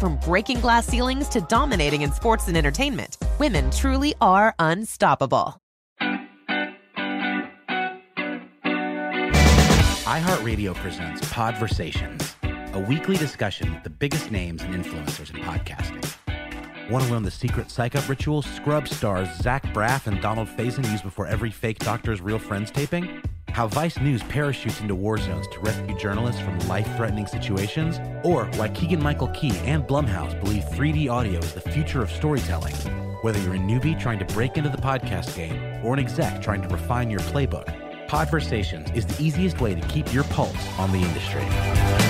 From breaking glass ceilings to dominating in sports and entertainment, women truly are unstoppable. iHeartRadio presents Podversations, a weekly discussion with the biggest names and influencers in podcasting. Want to learn the secret psych up rituals Scrub stars Zach Braff and Donald Faison use before every fake Doctor's Real Friends taping? How Vice News parachutes into war zones to rescue journalists from life threatening situations? Or why Keegan Michael Key and Blumhouse believe 3D audio is the future of storytelling? Whether you're a newbie trying to break into the podcast game or an exec trying to refine your playbook, Podversations is the easiest way to keep your pulse on the industry.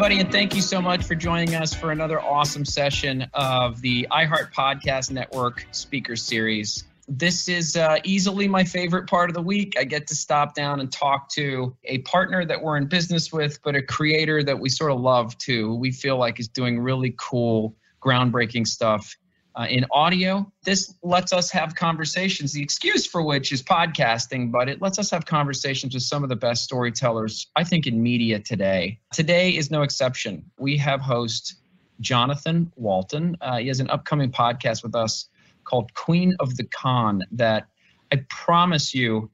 Everybody, and thank you so much for joining us for another awesome session of the iHeart Podcast Network Speaker Series. This is uh, easily my favorite part of the week. I get to stop down and talk to a partner that we're in business with, but a creator that we sort of love too. We feel like is doing really cool, groundbreaking stuff uh, in audio. This lets us have conversations, the excuse for which is podcasting, but it lets us have conversations with some of the best storytellers, I think, in media today. Today is no exception. We have host Jonathan Walton. Uh, he has an upcoming podcast with us called Queen of the Con that I promise you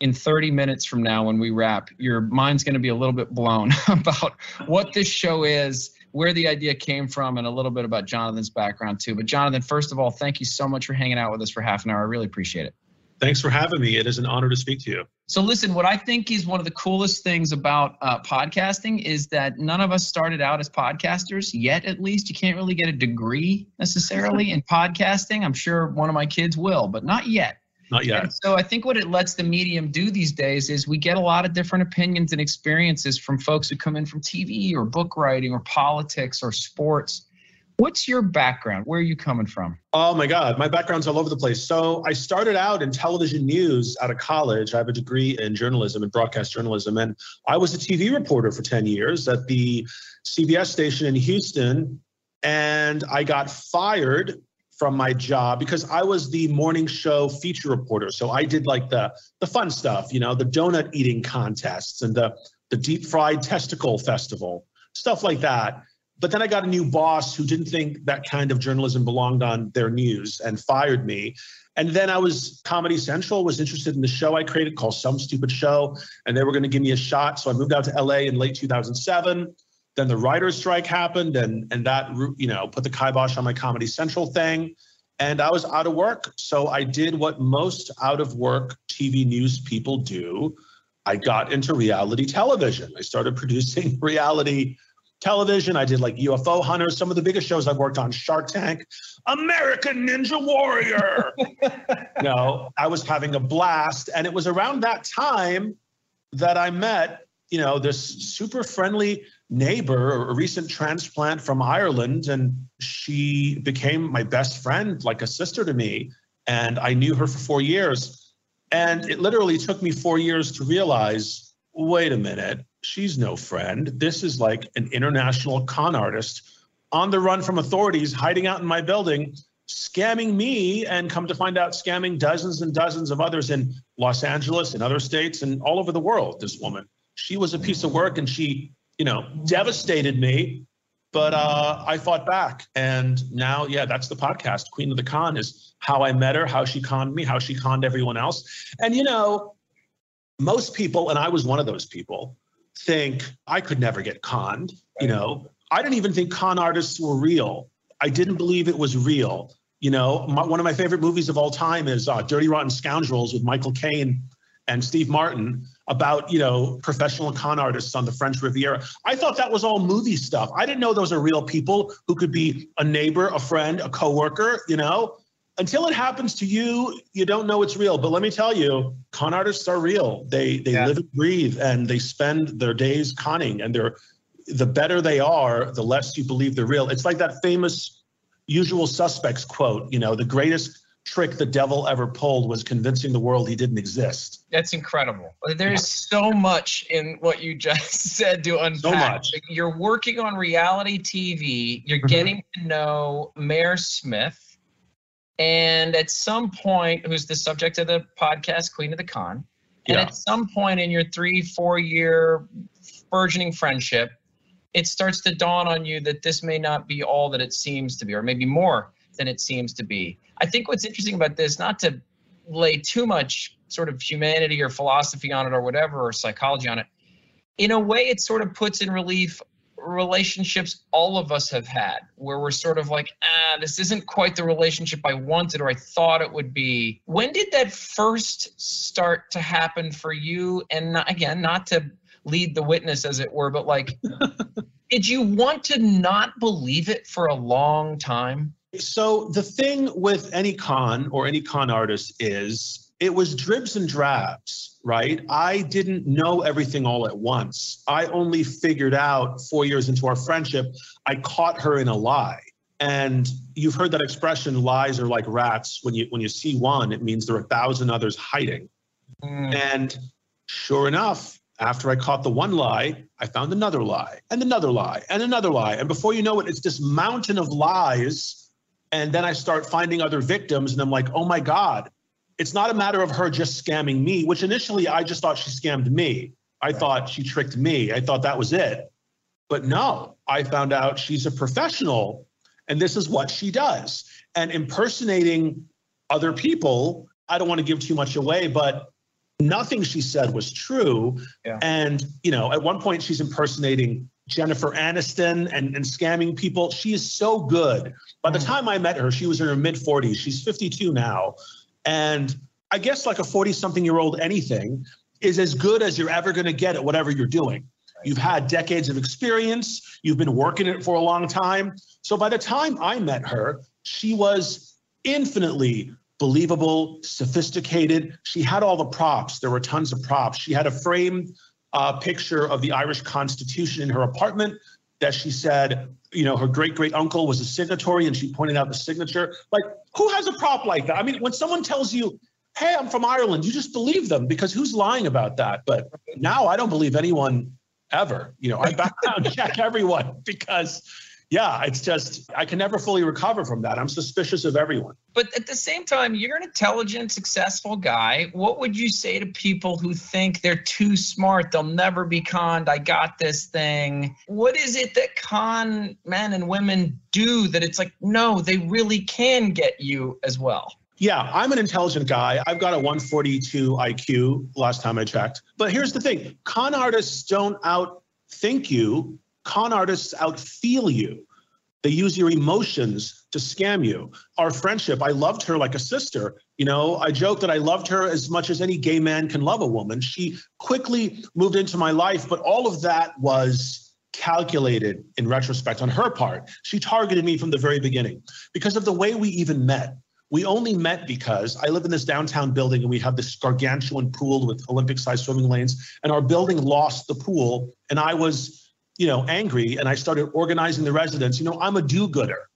in 30 minutes from now when we wrap, your mind's going to be a little bit blown about what this show is, where the idea came from, and a little bit about Jonathan's background too. But Jonathan, first of all, thank you so much for hanging out with us for half an hour. I really appreciate it. Thanks for having me. It is an honor to speak to you. So, listen, what I think is one of the coolest things about uh, podcasting is that none of us started out as podcasters yet, at least. You can't really get a degree necessarily in podcasting. I'm sure one of my kids will, but not yet. Not yet. And so I think what it lets the medium do these days is we get a lot of different opinions and experiences from folks who come in from TV or book writing or politics or sports. What's your background? Where are you coming from? Oh my God, my background's all over the place. So I started out in television news out of college. I have a degree in journalism and broadcast journalism. And I was a TV reporter for 10 years at the CBS station in Houston. And I got fired from my job because I was the morning show feature reporter. So I did like the the fun stuff, you know, the donut eating contests and the the deep fried testicle festival, stuff like that. But then I got a new boss who didn't think that kind of journalism belonged on their news and fired me. And then I was Comedy Central was interested in the show I created called Some Stupid Show, and they were going to give me a shot. So I moved out to LA in late 2007. Then the writer's strike happened, and and that you know put the kibosh on my Comedy Central thing, and I was out of work. So I did what most out of work TV news people do. I got into reality television. I started producing reality television. I did like UFO Hunters, some of the biggest shows I've worked on, Shark Tank, American Ninja Warrior. no, I was having a blast. And it was around that time that I met, you know, this super friendly neighbor, a recent transplant from Ireland. And she became my best friend, like a sister to me. And I knew her for four years. And it literally took me four years to realize wait a minute, she's no friend. This is like an international con artist on the run from authorities, hiding out in my building, scamming me, and come to find out, scamming dozens and dozens of others in Los Angeles and other states and all over the world. This woman, she was a piece of work and she, you know, devastated me. But uh, I fought back. And now, yeah, that's the podcast. Queen of the Con is how I met her, how she conned me, how she conned everyone else. And, you know, most people, and I was one of those people, think I could never get conned. You know, I didn't even think con artists were real. I didn't believe it was real. You know, my, one of my favorite movies of all time is uh, Dirty Rotten Scoundrels with Michael Caine and Steve Martin about, you know, professional con artists on the French Riviera. I thought that was all movie stuff. I didn't know those are real people who could be a neighbor, a friend, a coworker, you know until it happens to you, you don't know it's real. But let me tell you, con artists are real. They they yeah. live and breathe, and they spend their days conning. And they're the better they are, the less you believe they're real. It's like that famous Usual Suspects quote. You know, the greatest trick the devil ever pulled was convincing the world he didn't exist. That's incredible. There's so much in what you just said to unpack. So much. You're working on reality TV. You're mm-hmm. getting to know Marianne Smyth and at some point, who's the subject of the podcast, Queen of the Con, and yeah. at some point in your three, four year burgeoning friendship, it starts to dawn on you that this may not be all that it seems to be, or maybe more than it seems to be. I think what's interesting about this, not to lay too much sort of humanity or philosophy on it or whatever, or psychology on it, in a way, it sort of puts in relief relationships all of us have had where we're sort of like, ah, this isn't quite the relationship I wanted or I thought it would be. When did that first start to happen for you? And not, again, not to lead the witness, as it were, but like, did you want to not believe it for a long time? So the thing with any con or any con artist is it was dribs and drabs, right? I didn't know everything all at once. I only figured out four years into our friendship, I caught her in a lie. And you've heard that expression, lies are like rats. When you when you see one, it means there are a thousand others hiding. Mm. And sure enough, after I caught the one lie, I found another lie and another lie and another lie. And before you know it, it's this mountain of lies. And then I start finding other victims, and I'm like, oh my God, it's not a matter of her just scamming me, which initially I just thought she scammed me. I right. thought she tricked me. I thought that was it. But no, I found out she's a professional and this is what she does. And impersonating other people, I don't want to give too much away, but nothing she said was true. Yeah. And, you know, at one point she's impersonating Jennifer Aniston and, and scamming people. She is so good. By the mm. time I met her, she was in her mid 40s. She's 52 now. And I guess like a 40 something year old anything is as good as you're ever going to get at whatever you're doing. You've had decades of experience, you've been working it for a long time. So by the time I met her, she was infinitely believable, sophisticated. She had all the props. There were tons of props. She had a framed uh, picture of the Irish Constitution in her apartment that she said, you know, her great great uncle was a signatory and she pointed out the signature. Like, who has a prop like that? I mean, when someone tells you, hey, I'm from Ireland, you just believe them because who's lying about that? But now I don't believe anyone ever. You know, I background check everyone because yeah, it's just I can never fully recover from that. I'm suspicious of everyone. But at the same time, you're an intelligent, successful guy. What would you say to people who think they're too smart, they'll never be conned? I got this thing. What is it that con men and women do that it's like, no, they really can get you as well? Yeah, I'm an intelligent guy. I've got a 142 IQ last time I checked. But here's the thing con artists don't outthink you, con artists outfeel you. They use your emotions to scam you. Our friendship, I loved her like a sister. You know, I joke that I loved her as much as any gay man can love a woman. She quickly moved into my life, but all of that was calculated in retrospect on her part. She targeted me from the very beginning because of the way we even met. We only met because I live in this downtown building and we have this gargantuan pool with Olympic sized swimming lanes, and our building lost the pool. And I was you know, angry and I started organizing the residents. You know, I'm a do gooder,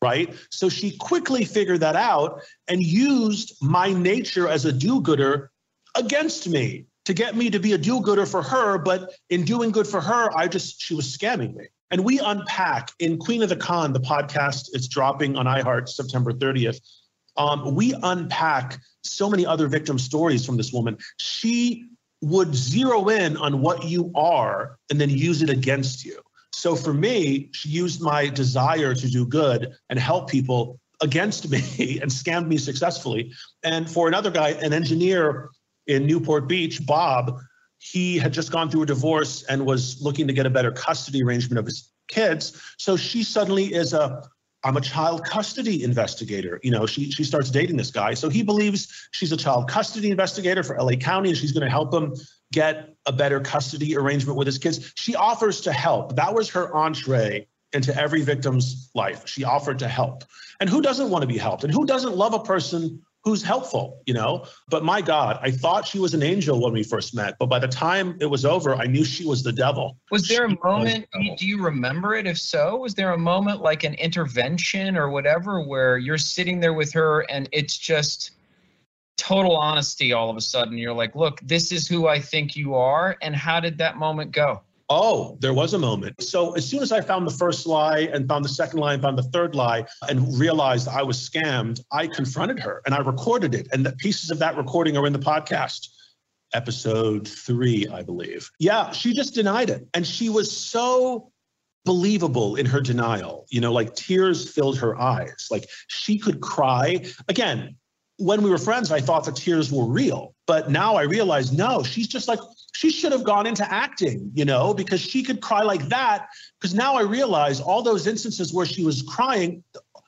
right? So she quickly figured that out and used my nature as a do gooder against me. to get me to be a do-gooder for her, but in doing good for her, I just she was scamming me. And we unpack in Queen of the Con, the podcast it's dropping on iHeart September 30th. Um, we unpack so many other victim stories from this woman. She would zero in on what you are and then use it against you. So for me, she used my desire to do good and help people against me and scammed me successfully. And for another guy, an engineer in Newport Beach, Bob, he had just gone through a divorce and was looking to get a better custody arrangement of his kids. So she suddenly is a I'm a child custody investigator. You know, she she starts dating this guy. So he believes she's a child custody investigator for LA County and she's going to help him get a better custody arrangement with his kids. She offers to help. That was her entree into every victim's life. She offered to help. And who doesn't want to be helped? And who doesn't love a person who's helpful, you know? But my God, I thought she was an angel when we first met, but by the time it was over, I knew she was the devil. Was there She a moment, the do you remember it? If so, was there a moment like an intervention or whatever where you're sitting there with her and it's just total honesty all of a sudden? You're like, look, this is who I think you are. And how did that moment go? Oh, there was a moment. So as soon as I found the first lie and found the second lie and found the third lie and realized I was scammed, I confronted her and I recorded it. And the pieces of that recording are in the podcast, episode three, I believe. Yeah, she just denied it. And she was so believable in her denial. You know, like tears filled her eyes. Like she could cry. Again, when we were friends, I thought the tears were real. But now I realize, no, she's just like, she should have gone into acting, you know, because she could cry like that. Because now I realize all those instances where she was crying,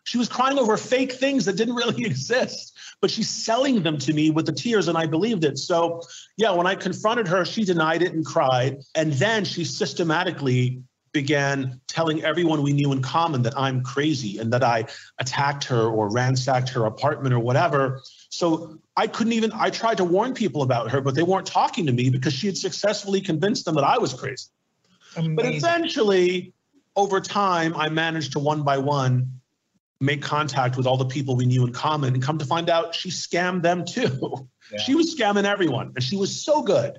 she was crying over fake things that didn't really exist, but she's selling them to me with the tears, and I believed it. So, yeah, when I confronted her, she denied it and cried. And then she systematically began telling everyone we knew in common that I'm crazy and that I attacked her or ransacked her apartment or whatever. So I couldn't even, I tried to warn people about her, but they weren't talking to me because she had successfully convinced them that I was crazy. But Amazing. essentially, over time, I managed to one by one make contact with all the people we knew in common and come to find out she scammed them too. Yeah. She was scamming everyone and she was so good.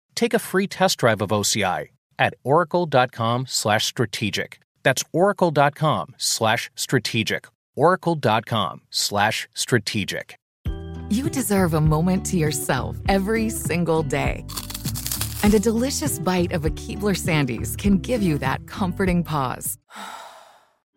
take a free test drive of OCI at oracle.com/strategic. That's oracle.com/strategic. oracle.com/strategic. You deserve a moment to yourself every single day. And a delicious bite of a Keebler Sandies can give you that comforting pause.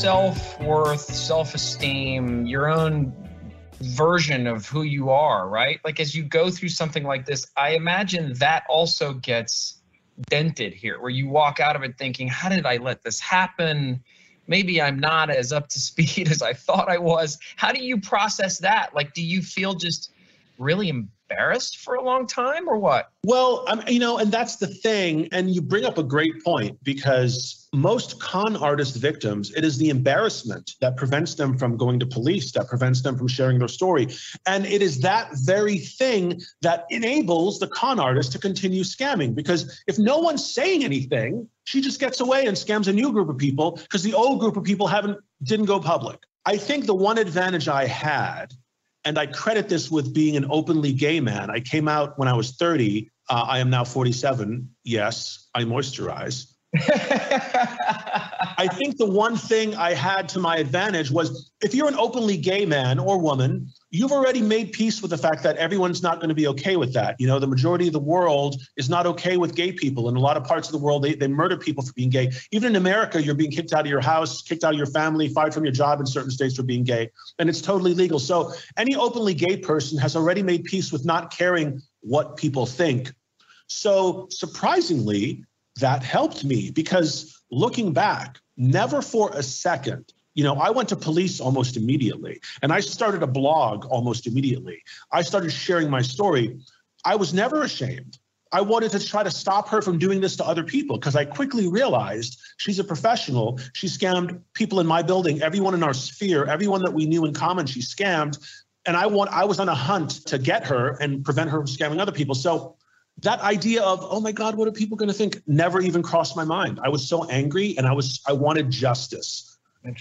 Self worth, self esteem, your own version of who you are, right? Like as you go through something like this, I imagine that also gets dented here, where you walk out of it thinking, how did I let this happen? Maybe I'm not as up to speed as I thought I was. How do you process that? Like, do you feel just really embarrassed for a long time or what? Well, um, you know, and that's the thing. And you bring up a great point because most con artist victims, it is the embarrassment that prevents them from going to police, that prevents them from sharing their story. And it is that very thing that enables the con artist to continue scamming. Because if no one's saying anything, she just gets away and scams a new group of people because the old group of people haven't didn't go public. I think the one advantage I had and I credit this with being an openly gay man. I came out when I was 30. Uh, I am now 47. Yes, I moisturize. I think the one thing I had to my advantage was if you're an openly gay man or woman, you've already made peace with the fact that everyone's not going to be okay with that. You know, the majority of the world is not okay with gay people. In a lot of parts of the world, they, they murder people for being gay. Even in America, you're being kicked out of your house, kicked out of your family, fired from your job in certain states for being gay. And it's totally legal. So any openly gay person has already made peace with not caring what people think. So surprisingly, that helped me because looking back, never for a second you know, I went to police almost immediately and I started a blog almost immediately. I started sharing my story. I was never ashamed. I wanted to try to stop her from doing this to other people because I quickly realized she's a professional. She scammed people in my building, everyone in our sphere, everyone that we knew in common, she scammed. And I want I was on a hunt to get her and prevent her from scamming other people. So that idea of oh my god what are people going to think never even crossed my mind. I was so angry and i was i wanted justice.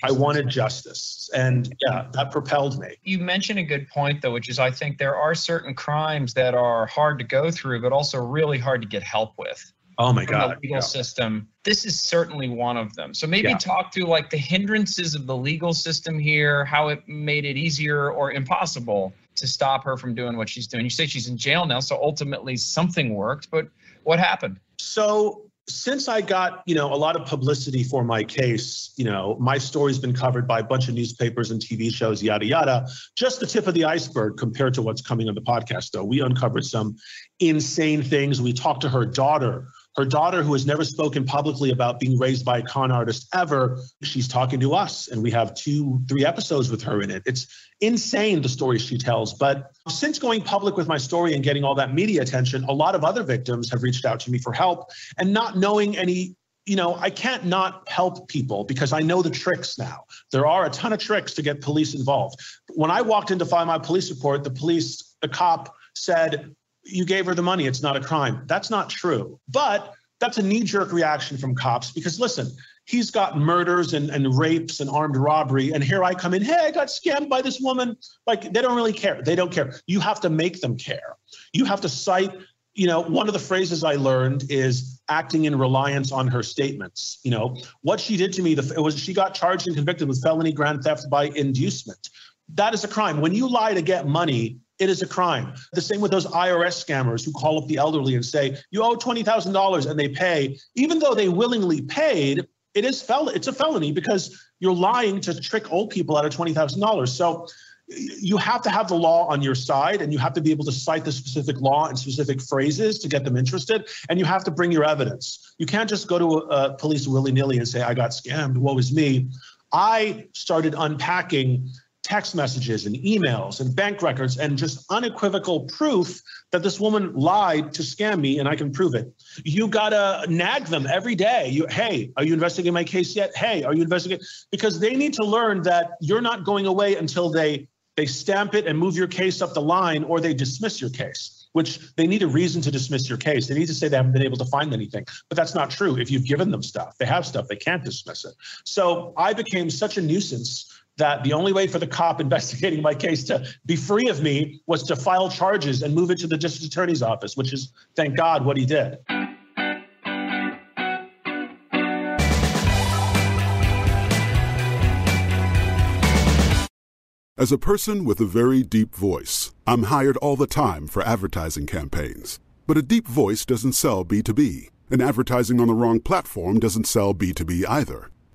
I wanted justice. And yeah that propelled me. You mentioned a good point though which is i think there are certain crimes that are hard to go through but also really hard to get help with oh my god the legal yeah. system this is certainly one of them so maybe yeah. talk to like the hindrances of the legal system here how it made it easier or impossible to stop her from doing what she's doing. You say she's in jail now, so ultimately something worked, but what happened? So since I got, you know, a lot of publicity for my case, you know, my story's been covered by a bunch of newspapers and TV shows, yada yada. Just the tip of the iceberg compared to what's coming on the podcast, though. We uncovered some insane things. We talked to her daughter her daughter, who has never spoken publicly about being raised by a con artist ever, she's talking to us, and we have two, three episodes with her in it. It's insane the stories she tells. But since going public with my story and getting all that media attention, a lot of other victims have reached out to me for help and not knowing any you know, I can't not help people because I know the tricks now. There are a ton of tricks to get police involved. When I walked in to file my police report, the police, the cop said, you gave her the money. It's not a crime. That's not true. But that's a knee jerk reaction from cops because listen, he's got murders and, and rapes and armed robbery. And here I come in, hey, I got scammed by this woman. Like they don't really care. They don't care. You have to make them care. You have to cite, you know, one of the phrases I learned is acting in reliance on her statements. You know, what she did to me, the, was she got charged and convicted with felony grand theft by inducement. That is a crime. When you lie to get money, it is a crime. The same with those IRS scammers who call up the elderly and say, you owe $20,000 and they pay. Even though they willingly paid, it is fel- it's a felony because you're lying to trick old people out of $20,000. So you have to have the law on your side and you have to be able to cite the specific law and specific phrases to get them interested. And you have to bring your evidence. You can't just go to a, a police willy nilly and say, I got scammed. Woe is me. I started unpacking text messages and emails and bank records and just unequivocal proof that this woman lied to scam me and I can prove it. You gotta nag them every day. You, hey, are you investigating my case yet? Hey, are you investigating? Because they need to learn that you're not going away until they they stamp it and move your case up the line or they dismiss your case. which they need a reason to dismiss your case. They need to say they haven't been able to find anything. But that's not true. If you've given them stuff, they have stuff, they can't dismiss it. So I became such a nuisance that the only way for the cop investigating my case to be free of me was to file charges and move it to the district attorney's office, which is, thank God, what he did. As a person with a very deep voice, I'm hired all the time for advertising campaigns. But a deep voice doesn't sell B2B, and advertising on the wrong platform doesn't sell B2B either.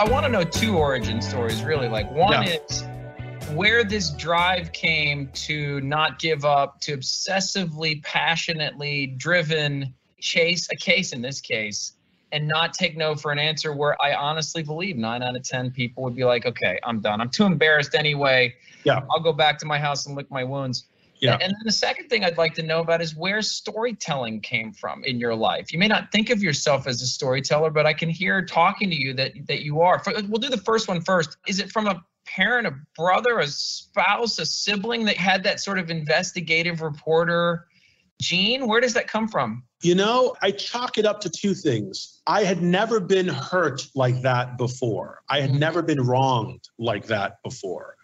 I want to know two origin stories, really. Like, one Yeah. is where this drive came to not give up, to obsessively, passionately driven chase a case in this case, and not take no for an answer where I honestly believe nine out of 10 people would be like, okay, I'm done. I'm too embarrassed anyway. Yeah. I'll go back to my house and lick my wounds. Yeah. And then the second thing I'd like to know about is where storytelling came from in your life. You may not think of yourself as a storyteller, but I can hear talking to you that that you are. We'll do the first one first. Is it from a parent, a brother, a spouse, a sibling that had that sort of investigative reporter gene? Where does that come from? You know, I chalk it up to two things. I had never been hurt like that before. I had Mhm. never been wronged like that before.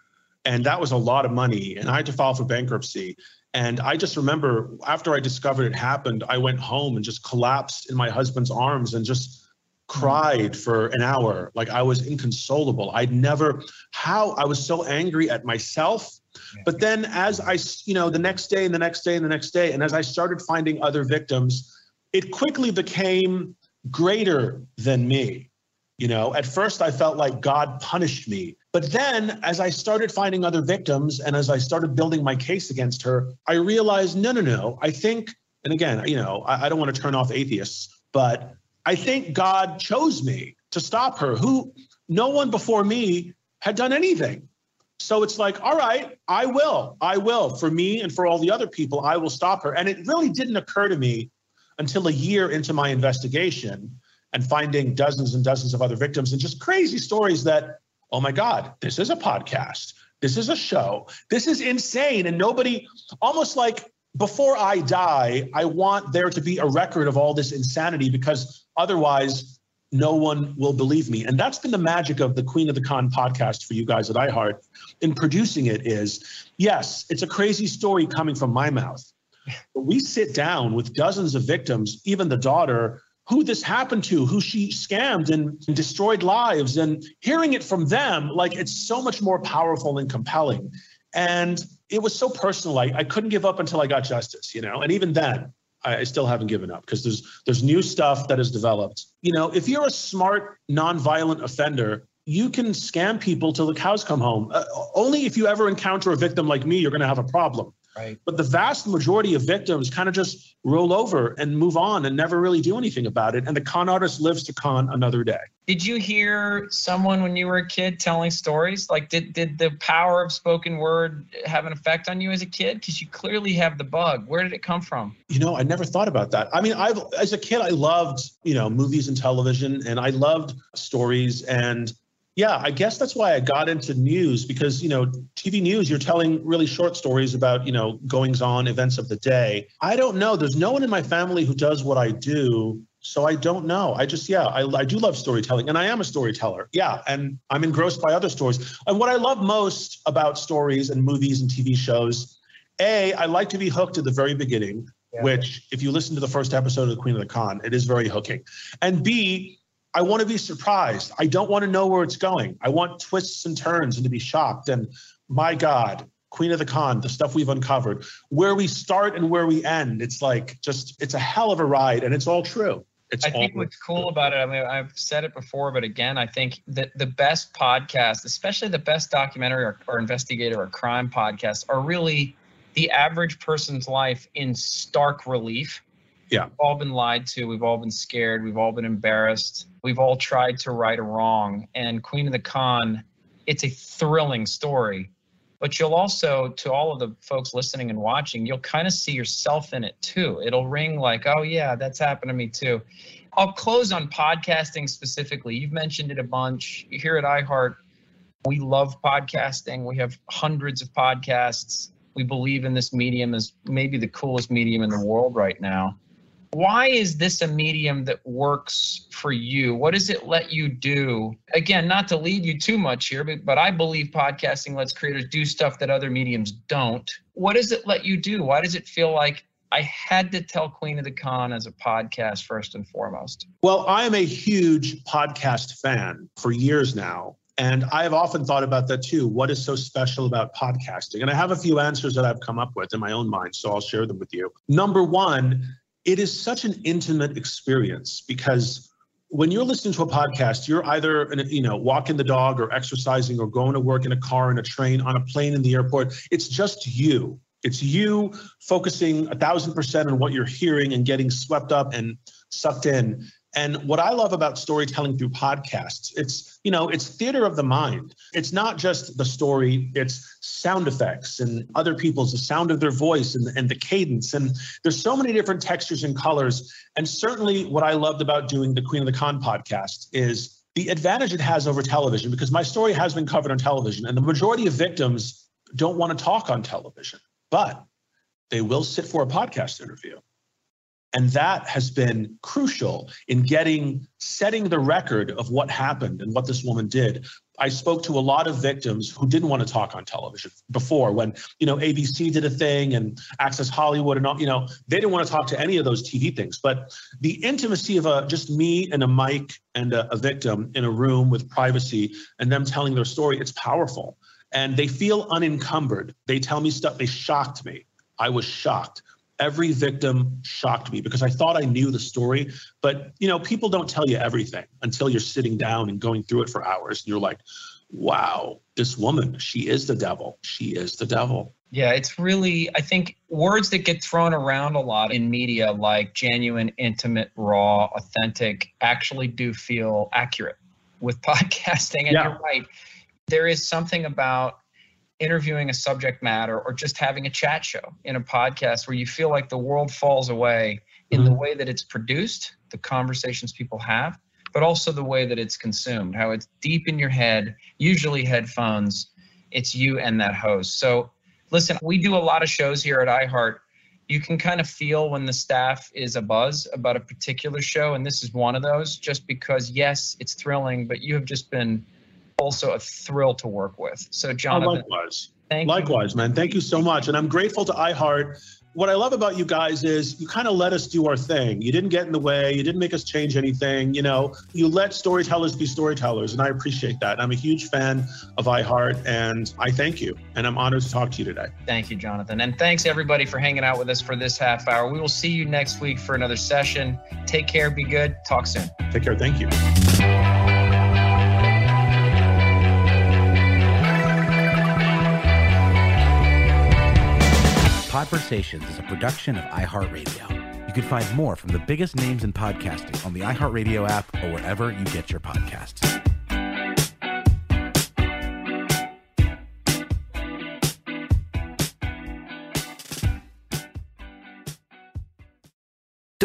And that was a lot of money. And I had to file for bankruptcy. And I just remember after I discovered it happened, I went home and just collapsed in my husband's arms and just cried for an hour. Like I was inconsolable. I'd never, how I was so angry at myself. But then as I, you know, the next day and the next day and the next day, and as I started finding other victims, it quickly became greater than me. You know, at first I felt like God punished me. But then as I started finding other victims and as I started building my case against her, I realized no, no, no. I think, and again, you know, I, I don't want to turn off atheists, but I think God chose me to stop her, who no one before me had done anything. So it's like, all right, I will. I will. For me and for all the other people, I will stop her. And it really didn't occur to me until a year into my investigation and finding dozens and dozens of other victims and just crazy stories that, oh my God, this is a podcast. This is a show. This is insane. And nobody, almost like before I die, I want there to be a record of all this insanity because otherwise no one will believe me. And that's been the magic of the Queen of the Con podcast for you guys at iHeart in producing it is yes, it's a crazy story coming from my mouth. But we sit down with dozens of victims, even the daughter, who this happened to, who she scammed and, destroyed lives, and hearing it from them, like it's so much more powerful and compelling. And it was so personal. I, I couldn't give up until I got justice, you know. And even then, I, I still haven't given up because there's there's new stuff that has developed. You know, if you're a smart, nonviolent offender, you can scam people till the cows come home. Uh, only if you ever encounter a victim like me, you're going to have a problem. Right. But the vast majority of victims kind of just roll over and move on and never really do anything about it. And the con artist lives to con another day. Did you hear someone when you were a kid telling stories? Like, did, did the power of spoken word have an effect on you as a kid? Because you clearly have the bug. Where did it come from? You know, I never thought about that. I mean, I've as a kid, I loved, you know, movies and television and I loved stories and yeah, I guess that's why I got into news because, you know, TV news, you're telling really short stories about, you know, goings on, events of the day. I don't know. There's no one in my family who does what I do. So I don't know. I just, yeah, I, I do love storytelling and I am a storyteller. Yeah. And I'm engrossed by other stories. And what I love most about stories and movies and TV shows, A, I like to be hooked at the very beginning, yeah. which, if you listen to the first episode of The Queen of the Con, it is very hooking. And B, I want to be surprised. I don't want to know where it's going. I want twists and turns and to be shocked. And my God, Queen of the Con, the stuff we've uncovered, where we start and where we end. It's like just, it's a hell of a ride and it's all true. It's I think what's cool about it, I mean, I've said it before, but again, I think that the best podcast, especially the best documentary or, or investigator or crime podcast, are really the average person's life in stark relief yeah. We've all been lied to. We've all been scared. We've all been embarrassed. We've all tried to right a wrong. And Queen of the Con, it's a thrilling story. But you'll also, to all of the folks listening and watching, you'll kind of see yourself in it too. It'll ring like, oh, yeah, that's happened to me too. I'll close on podcasting specifically. You've mentioned it a bunch. Here at iHeart, we love podcasting. We have hundreds of podcasts. We believe in this medium as maybe the coolest medium in the world right now why is this a medium that works for you? What does it let you do? Again, not to lead you too much here, but, but I believe podcasting lets creators do stuff that other mediums don't. What does it let you do? Why does it feel like I had to tell Queen of the Con as a podcast first and foremost? Well, I am a huge podcast fan for years now. And I've often thought about that too. What is so special about podcasting? And I have a few answers that I've come up with in my own mind, so I'll share them with you. Number one, it is such an intimate experience because when you're listening to a podcast, you're either you know walking the dog or exercising or going to work in a car, in a train, on a plane in the airport. It's just you. It's you focusing a thousand percent on what you're hearing and getting swept up and sucked in. And what I love about storytelling through podcasts, it's, you know, it's theater of the mind. It's not just the story, it's sound effects and other people's, the sound of their voice and, and the cadence. And there's so many different textures and colors. And certainly what I loved about doing the Queen of the Con podcast is the advantage it has over television, because my story has been covered on television and the majority of victims don't want to talk on television, but they will sit for a podcast interview. And that has been crucial in getting, setting the record of what happened and what this woman did. I spoke to a lot of victims who didn't want to talk on television before when, you know, ABC did a thing and Access Hollywood and all, you know, they didn't want to talk to any of those TV things. But the intimacy of a, just me and a mic and a, a victim in a room with privacy and them telling their story, it's powerful. And they feel unencumbered. They tell me stuff, they shocked me. I was shocked every victim shocked me because I thought I knew the story. But you know, people don't tell you everything until you're sitting down and going through it for hours. And you're like, wow, this woman, she is the devil. She is the devil. Yeah, it's really, I think words that get thrown around a lot in media, like genuine, intimate, raw, authentic, actually do feel accurate with podcasting. And yeah. you're right. There is something about interviewing a subject matter or just having a chat show in a podcast where you feel like the world falls away in mm-hmm. the way that it's produced, the conversations people have, but also the way that it's consumed, how it's deep in your head, usually headphones, it's you and that host. So listen, we do a lot of shows here at iHeart you can kind of feel when the staff is a buzz about a particular show. And this is one of those, just because, yes, it's thrilling, but you have just been also a thrill to work with. So, oh, Jonathan. Oh, likewise. Thank likewise, you. man. Thank you so much. And I'm grateful to iHeart what I love about you guys is you kind of let us do our thing. You didn't get in the way. You didn't make us change anything. You know, you let storytellers be storytellers, and I appreciate that. I'm a huge fan of iHeart, and I thank you. And I'm honored to talk to you today. Thank you, Jonathan. And thanks everybody for hanging out with us for this half hour. We will see you next week for another session. Take care. Be good. Talk soon. Take care. Thank you. Podversations is a production of iHeartRadio. You can find more from the biggest names in podcasting on the iHeartRadio app or wherever you get your podcasts.